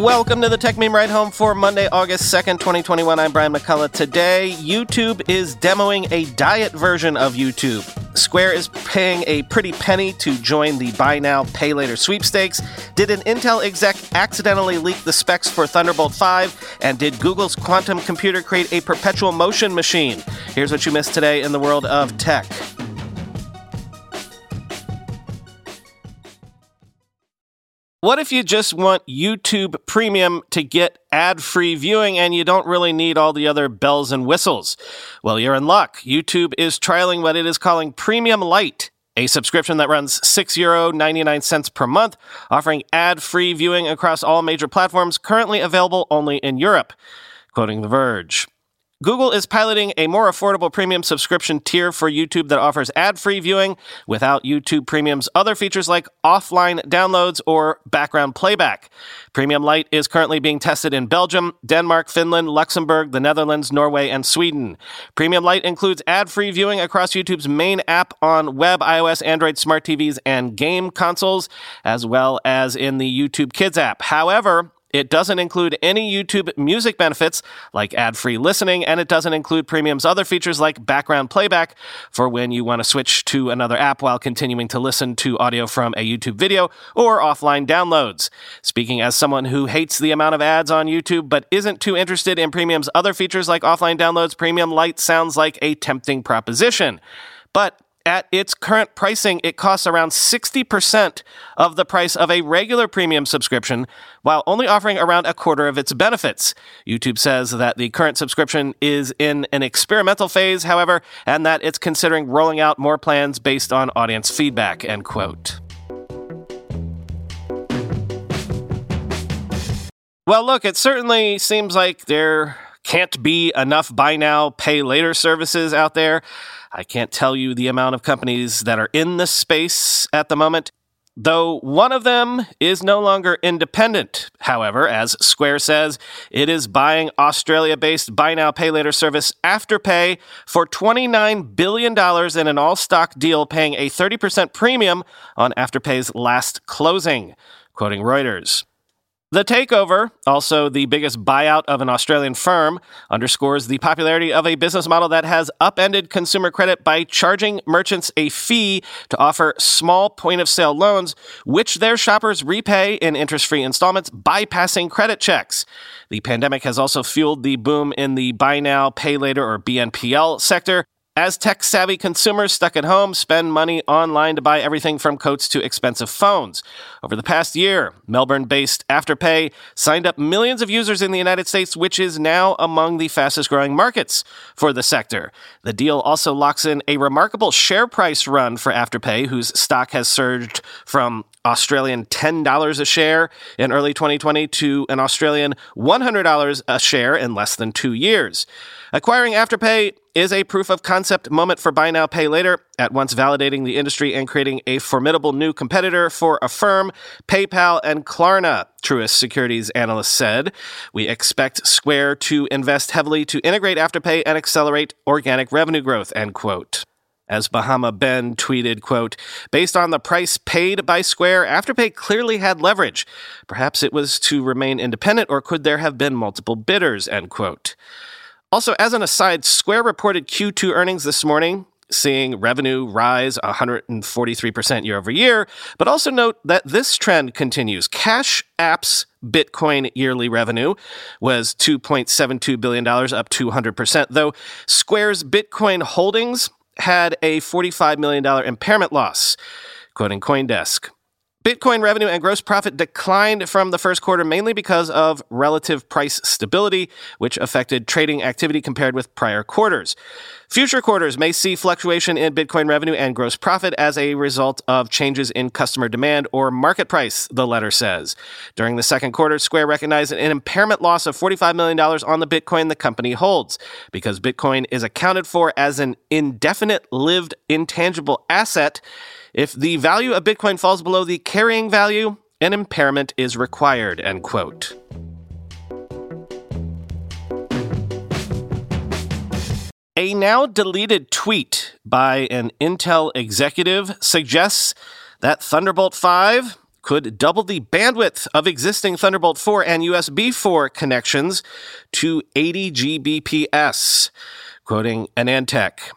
Welcome to the Techmeme Ride Home for Monday, August 2nd, 2021. I'm Brian McCullough. Today, YouTube is demoing a diet version of YouTube. Square is paying a pretty penny to join the Buy Now, Pay Later sweepstakes. Did an Intel exec accidentally leak the specs for Thunderbolt 5? And did Google's quantum computer create a perpetual motion machine? Here's what you missed today in the world of tech. What if you just want YouTube Premium to get ad free viewing and you don't really need all the other bells and whistles? Well, you're in luck. YouTube is trialing what it is calling Premium Lite, a subscription that runs 6 euro 99 cents per month, offering ad free viewing across all major platforms, currently available only in Europe. Quoting The Verge. Google is piloting a more affordable premium subscription tier for YouTube that offers ad free viewing without YouTube Premium's other features like offline downloads or background playback. Premium Lite is currently being tested in Belgium, Denmark, Finland, Luxembourg, the Netherlands, Norway, and Sweden. Premium Lite includes ad free viewing across YouTube's main app on web, iOS, Android, smart TVs, and game consoles, as well as in the YouTube Kids app. However, it doesn't include any YouTube music benefits like ad free listening, and it doesn't include Premium's other features like background playback for when you want to switch to another app while continuing to listen to audio from a YouTube video or offline downloads. Speaking as someone who hates the amount of ads on YouTube but isn't too interested in Premium's other features like offline downloads, Premium Lite sounds like a tempting proposition. But at its current pricing, it costs around 60% of the price of a regular premium subscription, while only offering around a quarter of its benefits. YouTube says that the current subscription is in an experimental phase, however, and that it's considering rolling out more plans based on audience feedback, end quote. Well, look, it certainly seems like there can't be enough buy now, pay later services out there. I can't tell you the amount of companies that are in this space at the moment. Though one of them is no longer independent. However, as Square says, it is buying Australia based buy now, pay later service Afterpay for $29 billion in an all stock deal, paying a 30% premium on Afterpay's last closing. Quoting Reuters. The takeover, also the biggest buyout of an Australian firm, underscores the popularity of a business model that has upended consumer credit by charging merchants a fee to offer small point of sale loans, which their shoppers repay in interest free installments, bypassing credit checks. The pandemic has also fueled the boom in the buy now, pay later, or BNPL sector, as tech savvy consumers stuck at home spend money online to buy everything from coats to expensive phones. Over the past year, Melbourne based Afterpay signed up millions of users in the United States, which is now among the fastest growing markets for the sector. The deal also locks in a remarkable share price run for Afterpay, whose stock has surged from Australian $10 a share in early 2020 to an Australian $100 a share in less than two years. Acquiring Afterpay is a proof of concept moment for buy now, pay later, at once validating the industry and creating a formidable new competitor for Affirm, PayPal, and Klarna, Truist Securities analyst said. We expect Square to invest heavily to integrate Afterpay and accelerate organic revenue growth, end quote. As Bahama Ben tweeted, quote, based on the price paid by Square, Afterpay clearly had leverage. Perhaps it was to remain independent, or could there have been multiple bidders, end quote. Also, as an aside, Square reported Q2 earnings this morning, seeing revenue rise 143% year over year. But also note that this trend continues. Cash App's Bitcoin yearly revenue was $2.72 billion, up 200%, though Square's Bitcoin holdings had a $45 million impairment loss, quoting Coindesk. Bitcoin revenue and gross profit declined from the first quarter mainly because of relative price stability, which affected trading activity compared with prior quarters. Future quarters may see fluctuation in Bitcoin revenue and gross profit as a result of changes in customer demand or market price, the letter says. During the second quarter, Square recognized an impairment loss of $45 million on the Bitcoin the company holds. Because Bitcoin is accounted for as an indefinite lived intangible asset, if the value of Bitcoin falls below the carrying value, an impairment is required, end quote. A now deleted tweet by an Intel executive suggests that Thunderbolt 5 could double the bandwidth of existing Thunderbolt 4 and USB 4 connections to 80 Gbps, quoting AnandTech.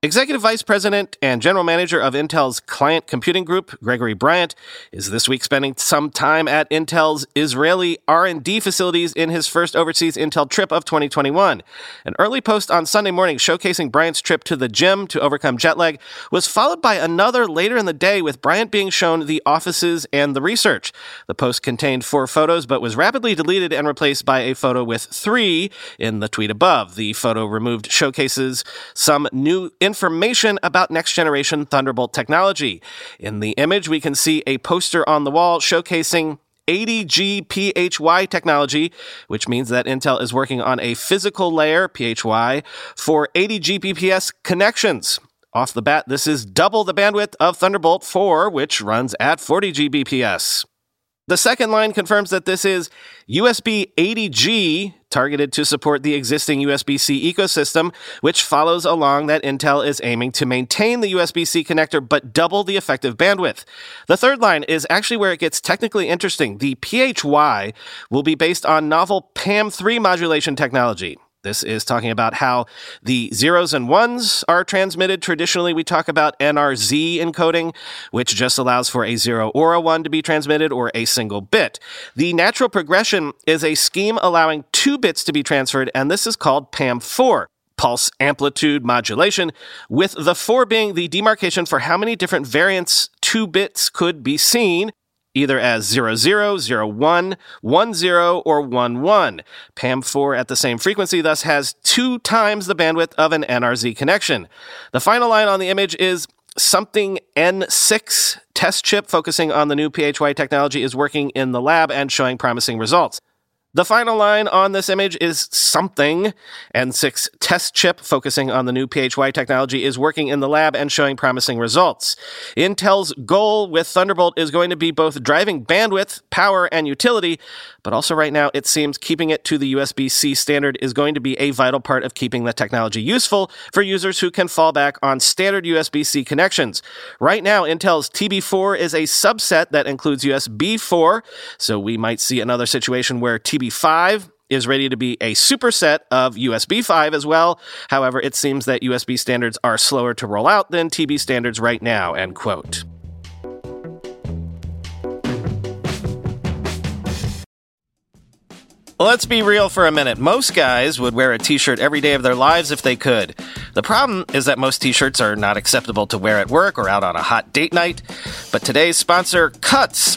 Executive Vice President and General Manager of Intel's Client Computing Group, Gregory Bryant, is this week spending some time at Intel's Israeli R&D facilities in his first overseas Intel trip of 2021. An early post on Sunday morning showcasing Bryant's trip to the gym to overcome jet lag was followed by another later in the day with Bryant being shown the offices and the research. The post contained four photos but was rapidly deleted and replaced by a photo with three in the tweet above. The photo removed showcases some new information about next generation Thunderbolt technology. In the image, we can see a poster on the wall showcasing 80G PHY technology, which means that Intel is working on a physical layer, PHY, for 80 Gbps connections. Off the bat, this is double the bandwidth of Thunderbolt 4, which runs at 40 Gbps. The second line confirms that this is USB 80G, targeted to support the existing USB C ecosystem, which follows along that Intel is aiming to maintain the USB C connector but double the effective bandwidth. The third line is actually where it gets technically interesting. The PHY will be based on novel PAM3 modulation technology. This is talking about how the zeros and ones are transmitted. Traditionally, we talk about NRZ encoding, which just allows for a zero or a one to be transmitted or a single bit. The natural progression is a scheme allowing two bits to be transferred, and this is called PAM4 pulse amplitude modulation, with the 4 being the demarcation for how many different variants two bits could be seen, either as 00, 01, 10, or 11. PAM4 at the same frequency thus has two times the bandwidth of an NRZ connection. The final line on the image is something N6 test chip focusing on the new PHY technology is working in the lab and showing promising results. The final line on this image is something. N6 test chip focusing on the new PHY technology is working in the lab and showing promising results. Intel's goal with Thunderbolt is going to be both driving bandwidth, power, and utility, but also right now it seems keeping it to the USB C standard is going to be a vital part of keeping the technology useful for users who can fall back on standard USB C connections. Right now, Intel's TB4 is a subset that includes USB 4, so we might see another situation where TB TB5 is ready to be a superset of USB 5 as well. However, it seems that USB standards are slower to roll out than TB standards right now, end quote. Let's be real for a minute. Most guys would wear a t shirt every day of their lives if they could. The problem is that most t shirts are not acceptable to wear at work or out on a hot date night. But today's sponsor, Cuts,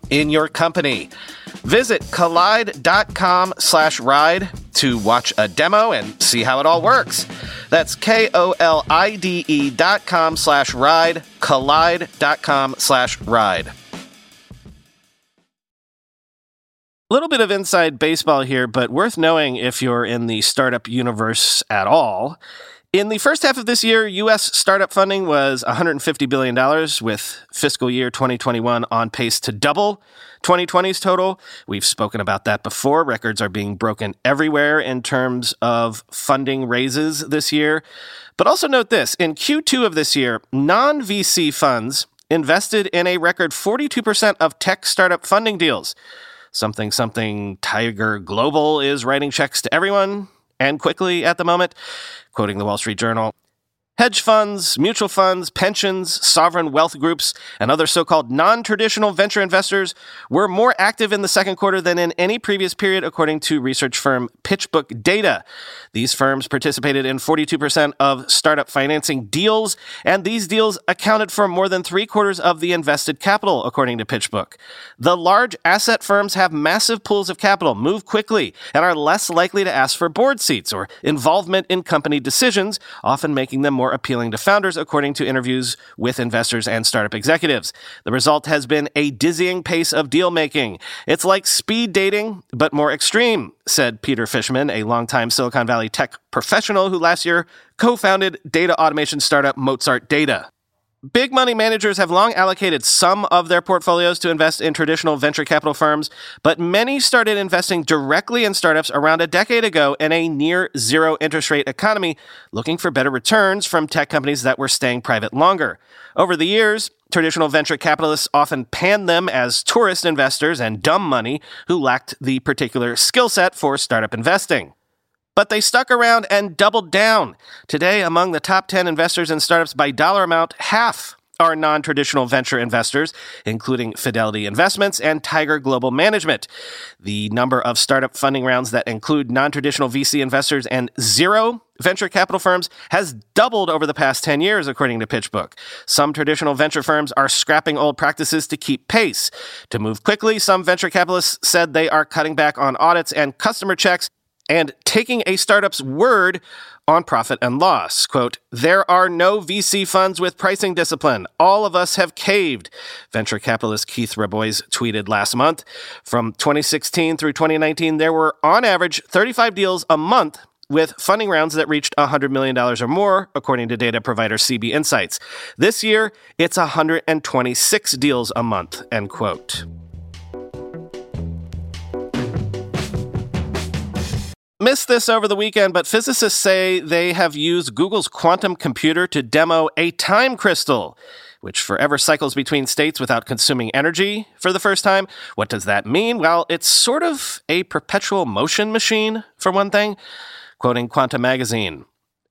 in your company. Visit kolide.com slash ride to watch a demo and see how it all works. That's K-O-L-I-D-E dot com slash ride, kolide.com slash ride. A little bit of inside baseball here, but worth knowing if you're in the startup universe at all. In the first half of this year, U.S. startup funding was $150 billion, with fiscal year 2021 on pace to double 2020's total. We've spoken about that before. Records are being broken everywhere in terms of funding raises this year. But also note this in Q2 of this year, non VC funds invested in a record 42% of tech startup funding deals. Something, something Tiger Global is writing checks to everyone and quickly at the moment. Quoting the Wall Street Journal, Hedge funds, mutual funds, pensions, sovereign wealth groups, and other so called non traditional venture investors were more active in the second quarter than in any previous period, according to research firm PitchBook Data. These firms participated in 42% of startup financing deals, and these deals accounted for more than three quarters of the invested capital, according to PitchBook. The large asset firms have massive pools of capital, move quickly, and are less likely to ask for board seats or involvement in company decisions, often making them more more appealing to founders, according to interviews with investors and startup executives. The result has been a dizzying pace of deal making. It's like speed dating, but more extreme, said Peter Fishman, a longtime Silicon Valley tech professional who last year co founded data automation startup Mozart Data. Big money managers have long allocated some of their portfolios to invest in traditional venture capital firms, but many started investing directly in startups around a decade ago in a near zero interest rate economy, looking for better returns from tech companies that were staying private longer. Over the years, traditional venture capitalists often panned them as tourist investors and dumb money who lacked the particular skill set for startup investing. But they stuck around and doubled down. Today, among the top 10 investors in startups by dollar amount, half are non traditional venture investors, including Fidelity Investments and Tiger Global Management. The number of startup funding rounds that include non traditional VC investors and zero venture capital firms has doubled over the past 10 years, according to PitchBook. Some traditional venture firms are scrapping old practices to keep pace. To move quickly, some venture capitalists said they are cutting back on audits and customer checks and taking a startup's word on profit and loss. Quote, there are no VC funds with pricing discipline. All of us have caved, venture capitalist Keith Rabois tweeted last month. From 2016 through 2019, there were on average 35 deals a month with funding rounds that reached $100 million or more, according to data provider CB Insights. This year, it's 126 deals a month, end quote. Missed this over the weekend, but physicists say they have used Google's quantum computer to demo a time crystal, which forever cycles between states without consuming energy for the first time. What does that mean? Well, it's sort of a perpetual motion machine, for one thing. Quoting Quanta Magazine,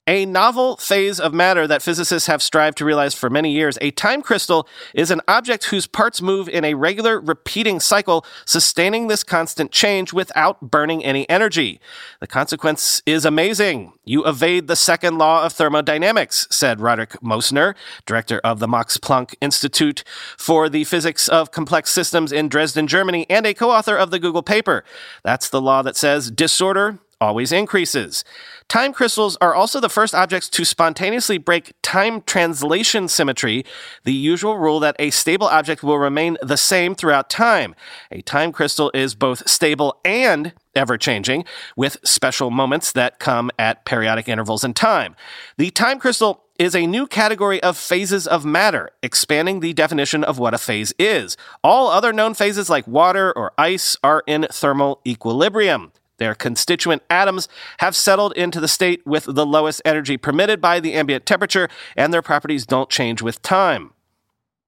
a novel phase of matter that physicists have strived to realize for many years. A time crystal is an object whose parts move in a regular repeating cycle, sustaining this constant change without burning any energy. The consequence is amazing. You evade the second law of thermodynamics, said Roderick Moessner, director of the Max Planck Institute for the Physics of Complex Systems in Dresden, Germany, and a co-author of the Google paper. That's the law that says disorder always increases. Time crystals are also the first objects to spontaneously break time translation symmetry, the usual rule that a stable object will remain the same throughout time. A time crystal is both stable and ever changing, with special moments that come at periodic intervals in time. The time crystal is a new category of phases of matter, expanding the definition of what a phase is. All other known phases like water or ice are in thermal equilibrium. Their constituent atoms have settled into the state with the lowest energy permitted by the ambient temperature, and their properties don't change with time.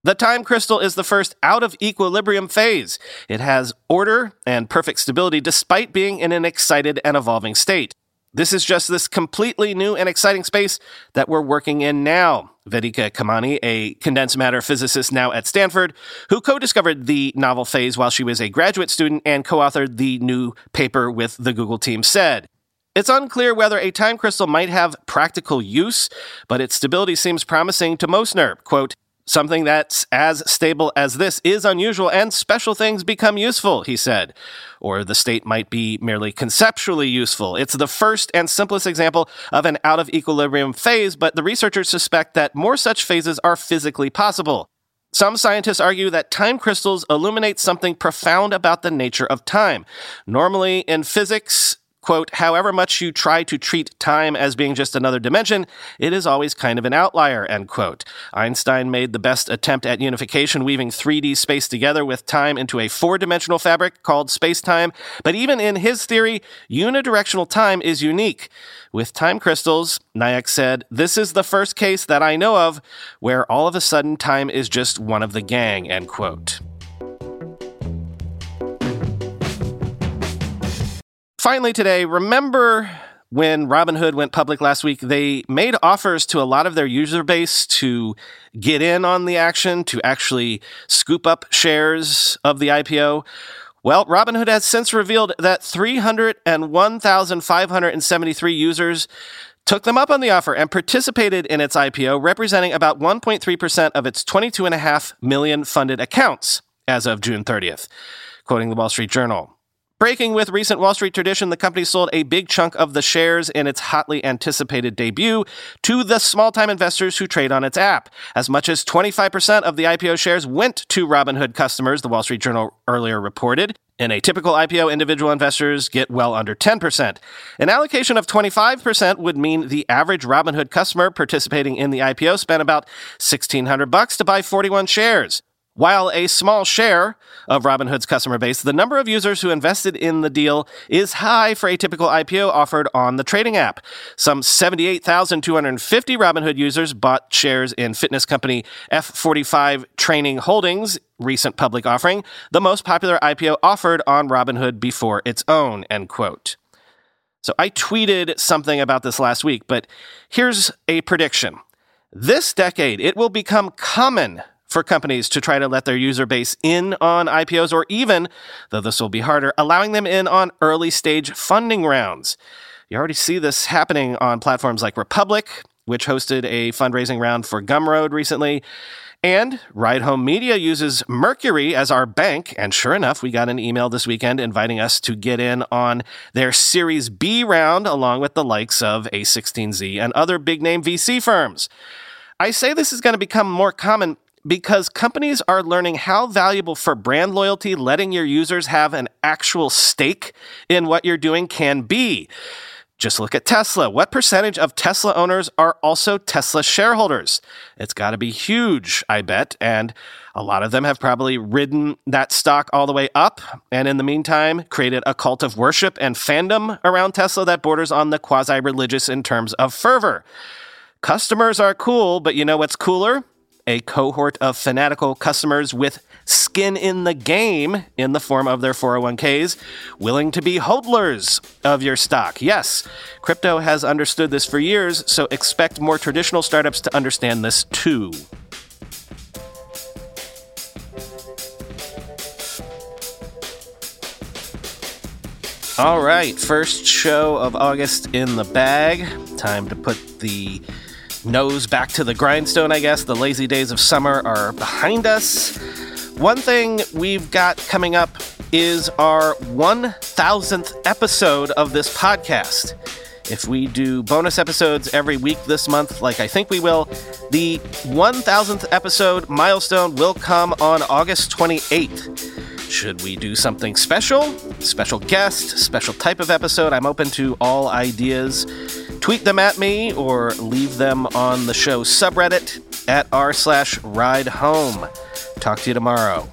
The time crystal is the first out of equilibrium phase. It has order and perfect stability despite being in an excited and evolving state. This is just this completely new and exciting space that we're working in now. Vedika Khemani, a condensed matter physicist now at Stanford, who co discovered the novel phase while she was a graduate student and co authored the new paper with the Google team, said. It's unclear whether a time crystal might have practical use, but its stability seems promising to Moessner. Quote, Something that's as stable as this is unusual, and special things become useful, he said. Or the state might be merely conceptually useful. It's the first and simplest example of an out of equilibrium phase, but the researchers suspect that more such phases are physically possible. Some scientists argue that time crystals illuminate something profound about the nature of time. Normally, in physics, quote, however much you try to treat time as being just another dimension, it is always kind of an outlier, end quote. Einstein made the best attempt at unification, weaving 3D space together with time into a four dimensional fabric called space-time. But even in his theory, unidirectional time is unique. With time crystals, Nayak said, this is the first case that I know of where all of a sudden time is just one of the gang, end quote. Finally, today, remember when Robinhood went public last week, they made offers to a lot of their user base to get in on the action, to actually scoop up shares of the IPO. Well, Robinhood has since revealed that 301,573 users took them up on the offer and participated in its IPO, representing about 1.3% of its 22.5 million funded accounts as of June 30th, quoting the Wall Street Journal. Breaking with recent Wall Street tradition, the company sold a big chunk of the shares in its hotly anticipated debut to the small time investors who trade on its app. As much as 25% of the IPO shares went to Robinhood customers, the Wall Street Journal earlier reported. In a typical IPO, individual investors get well under 10%. An allocation of 25% would mean the average Robinhood customer participating in the IPO spent about 1600 bucks to buy 41 shares. While a small share of Robinhood's customer base, the number of users who invested in the deal is high for a typical IPO offered on the trading app. Some 78,250 Robinhood users bought shares in fitness company F45 Training Holdings recent public offering, the most popular IPO offered on Robinhood before its own, end quote. So I tweeted something about this last week, but here's a prediction. This decade, it will become common for companies to try to let their user base in on IPOs or even, though this will be harder, allowing them in on early stage funding rounds. You already see this happening on platforms like Republic, which hosted a fundraising round for Gumroad recently. And Ride Home Media uses Mercury as our bank. And sure enough, we got an email this weekend inviting us to get in on their Series B round, along with the likes of A16Z and other big name VC firms. I say this is going to become more common because companies are learning how valuable for brand loyalty letting your users have an actual stake in what you're doing can be. Just look at Tesla. What percentage of Tesla owners are also Tesla shareholders? It's got to be huge, I bet. And a lot of them have probably ridden that stock all the way up. And in the meantime, created a cult of worship and fandom around Tesla that borders on the quasi religious in terms of fervor. Customers are cool, but you know what's cooler? A cohort of fanatical customers with skin in the game in the form of their 401ks, willing to be hodlers of your stock. Yes, crypto has understood this for years, so expect more traditional startups to understand this too. All right, first show of August in the bag. Time to put the nose back to the grindstone, I guess. The lazy days of summer are behind us. One thing we've got coming up is our 1000th episode of this podcast. If we do bonus episodes every week this month, like I think we will, the 1000th episode milestone will come on August 28th. Should we do something special? Special guest, special type of episode? I'm open to all ideas. Tweet them at me or leave them on the show subreddit at r slash ride home. Talk to you tomorrow.